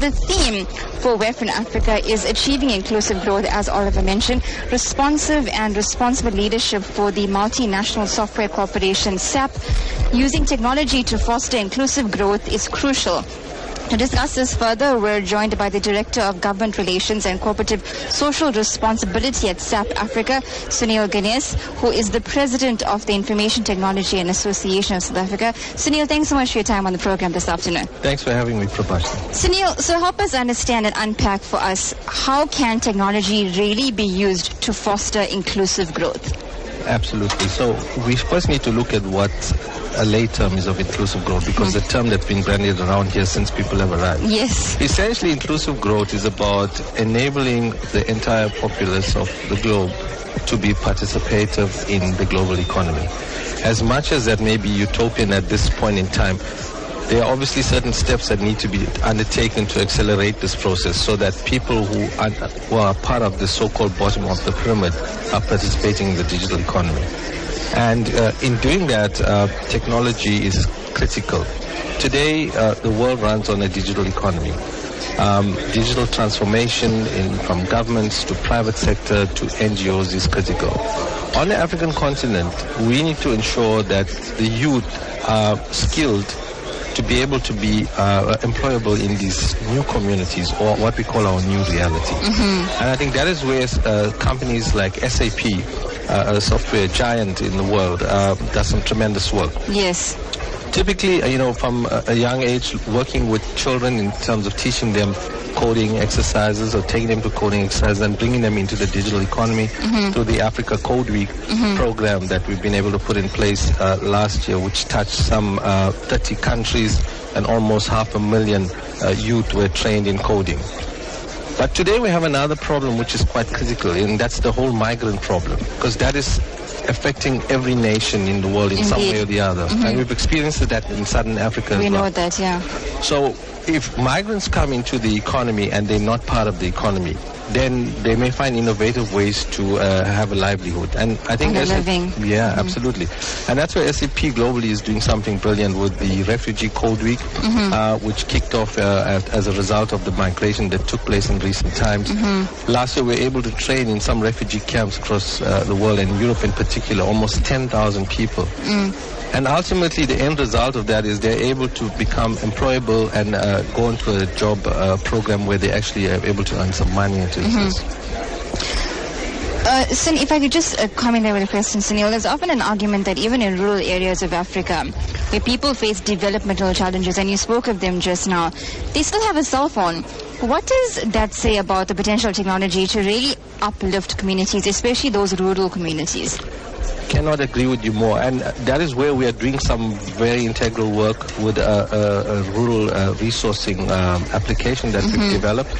the theme for WEF in Africa is achieving inclusive growth, as Oliver mentioned, responsive and responsible leadership for the multinational software corporation SAP. Using technology to foster inclusive growth is crucial. To discuss this further, we're joined by the Director of Government Relations and Corporate Social Responsibility at SAP Africa, Sunil Geness, who is the President of the Information Technology and Association of South Africa. Sunil, thanks so much for your time on the program this afternoon. Thanks for having me, Prabhashni. Sunil, so help us understand and unpack for us how can technology really be used to foster inclusive growth? Absolutely. So we first need to look at what a lay term is of inclusive growth because the term that's been branded around here since people have arrived. Yes. Essentially, inclusive growth is about enabling the entire populace of the globe to be participative in the global economy. As much as that may be utopian at this point in time, there are obviously certain steps that need to be undertaken to accelerate this process so that people who are, who are part of the so-called bottom of the pyramid are participating in the digital economy. And uh, in doing that, uh, technology is critical. Today, uh, the world runs on a digital economy. Um, digital transformation in, from governments to private sector to NGOs is critical. On the African continent, we need to ensure that the youth are skilled to be able to be uh, employable in these new communities or what we call our new reality. And I think that is where uh, companies like SAP, uh, a software giant in the world, uh, does some tremendous work. Yes. Typically, uh, you know, from a young age, working with children in terms of teaching them coding exercises or taking them to coding exercises and bringing them into the digital economy through the Africa Code Week program that we've been able to put in place uh, last year, which touched some uh, 30 countries and almost half a million uh, youth were trained in coding. But today we have another problem which is quite critical, and that's the whole migrant problem, because that is affecting every nation in the world in some way or the other. And we've experienced that in southern Africa We as well. know that, yeah. So if migrants come into the economy and they're not part of the economy, then they may find innovative ways to uh, have a livelihood. And I think And a SAP living. Yeah, absolutely. And that's where SAP globally is doing something brilliant with the Refugee Code Week, uh, which kicked off uh, as a result of the migration that took place in recent times. Last year, we were able to train in some refugee camps across uh, the world, and Europe in particular, almost 10,000 people. And ultimately, the end result of that is they're able to become employable and uh, go into a job uh, program where they actually are able to earn some money and exist. Uh, Sun, if I could just uh, comment there with a question, Sunil, there's often an argument that even in rural areas of Africa, where people face developmental challenges, and you spoke of them just now, they still have a cell phone. What does that say about the potential technology to really uplift communities, especially those rural communities? Cannot agree with you more. And that is where we are doing some very integral work with a, a, a rural uh, resourcing um, application that we've developed,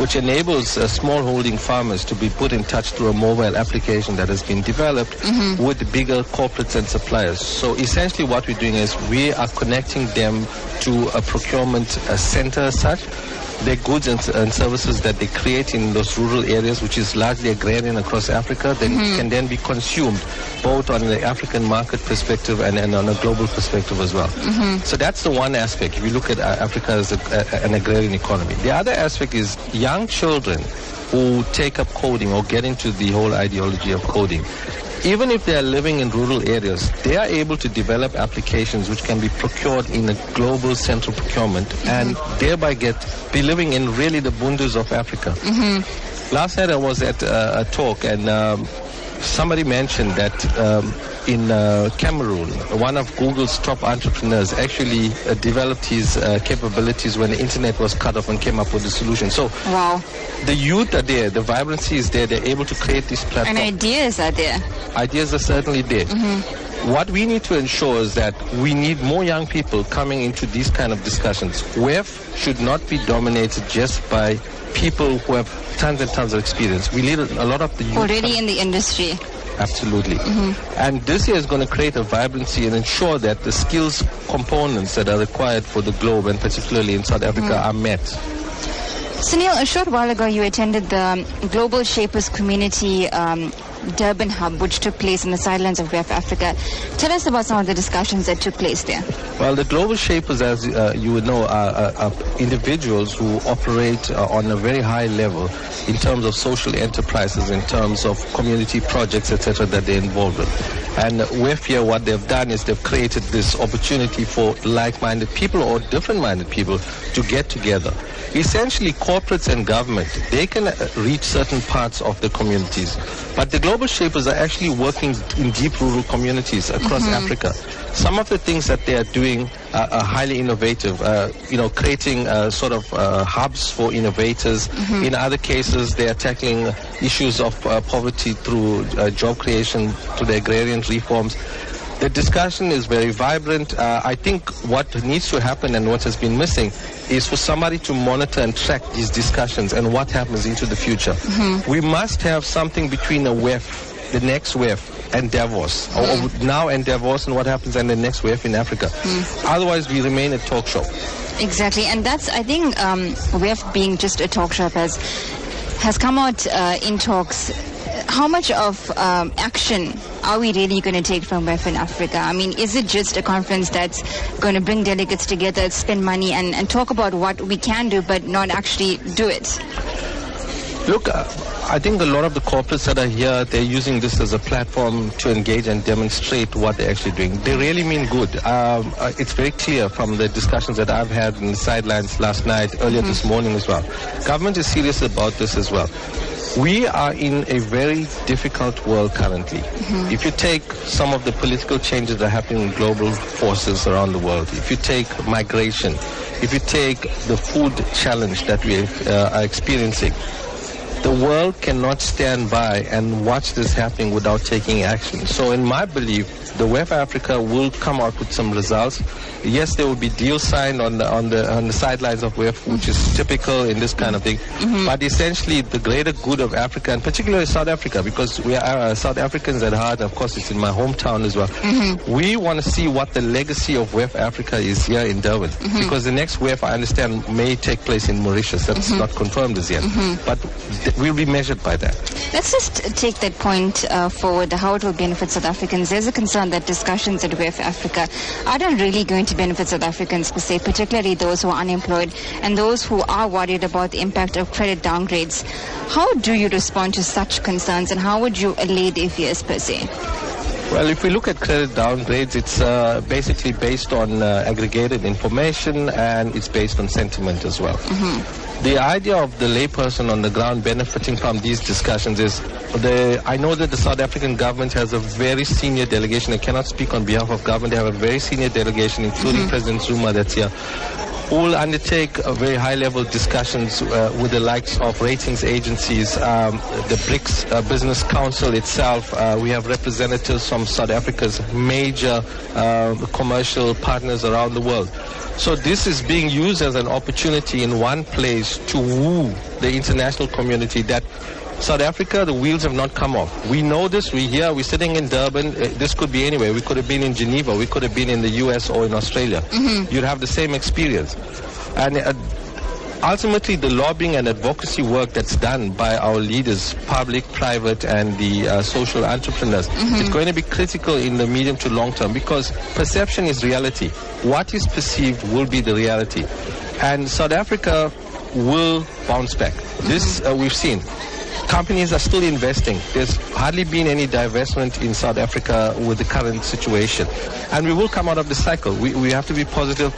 which enables uh, small-holding farmers to be put in touch through a mobile application that has been developed with bigger corporates and suppliers. So essentially what we're doing is we are connecting them to a procurement uh, center as such, their goods and, and services that they create in those rural areas, which is largely agrarian across Africa, then can then be consumed both on the African market perspective and, and on a global perspective as well. So that's the one aspect. If you look at uh, Africa as a, a, an agrarian economy, the other aspect is young children who take up coding or get into the whole ideology of coding even if they are living in rural areas, they are able to develop applications which can be procured in a global central procurement and thereby get be living in really the bundus of Africa. Last night I was at uh, a talk and um, somebody mentioned that um, in uh, Cameroon, one of Google's top entrepreneurs actually uh, developed his uh, capabilities when the internet was cut off and came up with a solution. So Wow. The youth are there, the vibrancy is there, they're able to create these platforms. And ideas are there. ideas are certainly there. Mm-hmm. What we need to ensure is that we need more young people coming into these kind of discussions. WEF should not be dominated just by people who have tons and tons of experience. We need a lot of the youth. Already in the industry. Absolutely. Mm-hmm. And this year is going to create a vibrancy and ensure that the skills components that are required for the globe and particularly in South Africa mm-hmm. are met. Sunil, a short while ago you attended the Global Shapers Community um, Durban hub, which took place in the sidelines of WEF Africa. Tell us about some of the discussions that took place there. Well, the global shapers, as uh, you would know, are, are, individuals who operate uh, on a very high level in terms of social enterprises, in terms of community projects, etc., that they're involved with. And here, what they've done is they've created this opportunity for like-minded people or different-minded people to get together. Essentially, corporates and government, they can uh, reach certain parts of the communities. But the global shapers are actually working in deep rural communities across mm-hmm. Africa. Some of the things that they are doing are, are highly innovative. Uh, you know, creating uh, sort of uh, hubs for innovators. Mm-hmm. In other cases, they are tackling issues of uh, poverty through uh, job creation, through the agrarian reforms. The discussion is very vibrant. Uh, I think what needs to happen and what has been missing is for somebody to monitor and track these discussions and what happens into the future. Mm-hmm. We must have something between a WEF, the next WEF, and Davos, mm. or, now and Davos, and what happens in the next WEF in Africa. Mm. Otherwise, we remain a talk show. Exactly, and that's I think um, WEF being just a talk show has has come out uh, in talks how much of um, action are we really going to take from WEF in Africa? I mean, is it just a conference that's going to bring delegates together, spend money, and, and talk about what we can do, but not actually do it? Look, uh, I think a lot of the corporates that are here, they're using this as a platform to engage and demonstrate what they're actually doing. They really mean good. Um, uh, it's very clear from the discussions that I've had in the sidelines last night, earlier mm-hmm. this morning as well. Government is serious about this as well. We are in a very difficult world currently. Mm-hmm. If you take some of the political changes that are happening in global forces around the world, if you take migration, if you take the food challenge that we uh, are experiencing, the world cannot stand by and watch this happening without taking action. So in my belief, the WEF Africa will come out with some results yes, there will be deals signed on the on the on the sidelines of WEF, which is typical in this kind of thing. Mm-hmm. But essentially, the greater good of Africa, and particularly South Africa, because we are uh, South Africans at heart. Of course, it's in my hometown as well. Mm-hmm. We want to see what the legacy of WEF Africa is here in Durban, mm-hmm. because the next WEF, I understand, may take place in Mauritius. That's mm-hmm. not confirmed as yet, mm-hmm. but th- we'll be measured by that. Let's just take that point uh, forward. How it will benefit South Africans. There's a concern that discussions at WEF Africa are not really going to benefit South Africans per se, particularly those who are unemployed and those who are worried about the impact of credit downgrades. How do you respond to such concerns and how would you allay their fears per se? Well, if we look at credit downgrades, it's uh, basically based on uh, aggregated information and it's based on sentiment as well. Mm-hmm. The idea of the layperson on the ground benefiting from these discussions is the, I know that the South African government has a very senior delegation. I cannot speak on behalf of government. They have a very senior delegation, including mm-hmm. President Zuma, that's here will undertake very high-level discussions uh, with the likes of ratings agencies, um, the BRICS uh, Business Council itself. Uh, we have representatives from South Africa's major uh, commercial partners around the world. So this is being used as an opportunity in one place to woo the international community that South Africa, the wheels have not come off. We know this. We're here. We're sitting in Durban. Uh, this could be anywhere. We could have been in Geneva. We could have been in the U.S. or in Australia. Mm-hmm. You'd have the same experience. And uh, ultimately, the lobbying and advocacy work that's done by our leaders, public, private, and the uh, social entrepreneurs, mm-hmm. is going to be critical in the medium to long term because perception is reality. What is perceived will be the reality. And South Africa will bounce back. Mm-hmm. This uh, we've seen companies are still investing. There's hardly been any divestment in South Africa with the current situation. And we will come out of the cycle. We, we have to be positive.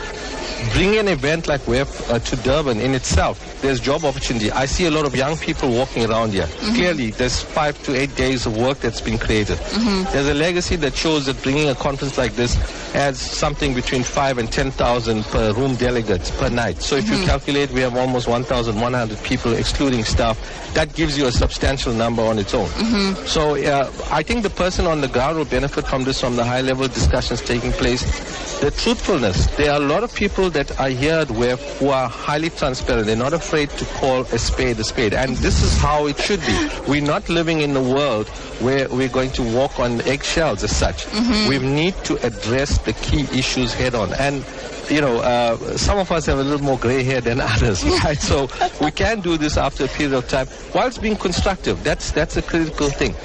Bring an event like WEF uh, to Durban in itself, there's job opportunity. I see a lot of young people walking around here. Mm-hmm. Clearly, there's five to eight days of work that's been created. Mm-hmm. There's a legacy that shows that bringing a conference like this adds something between five and 10,000 per room delegates per night. So if mm-hmm. you calculate, we have almost 1,100 people excluding staff. That gives you a substantial number on its own. Mm-hmm. So uh, I think the person on the ground will benefit from this, from the high level discussions taking place. The truthfulness. There are a lot of people that are here at WEF who are highly transparent. They're not afraid to call a spade a spade. And this is how it should be. We're not living in a world where we're going to walk on eggshells as such. Mm-hmm. We need to address the key issues head on. And you know, uh, some of us have a little more gray hair than others, right? so we can do this after a period of time whilst being constructive. That's that's a critical thing.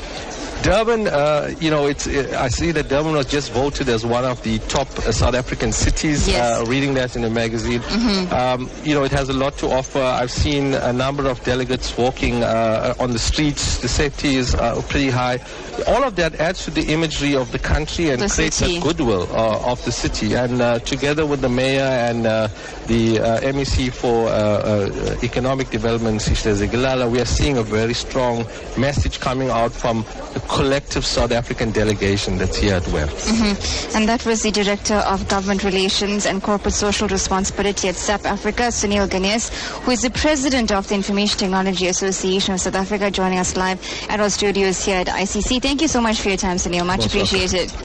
Durban, uh, you know, it's. I see that Durban was just voted as one of the top uh, South African cities. Yes. Uh, reading that in a magazine, um, you know, it has a lot to offer. I've seen a number of delegates walking uh, on the streets. The safety is uh, pretty high. All of that adds to the imagery of the country and The creates city. a goodwill uh, of the city. And uh, together with the mayor and uh, the uh, MEC for uh, uh, Economic Development, Sihle Zikalala, we are seeing a very strong message coming out from the collective South African delegation that's here at WEF. Mm-hmm. And that was the Director of Government Relations and Corporate Social Responsibility at SAP Africa, Sunil Geness, who is the President of the Information Technology Association of South Africa, joining us live at our studios here at ICC. Thank you so much for your time, Sunil. Much Most welcome. appreciated.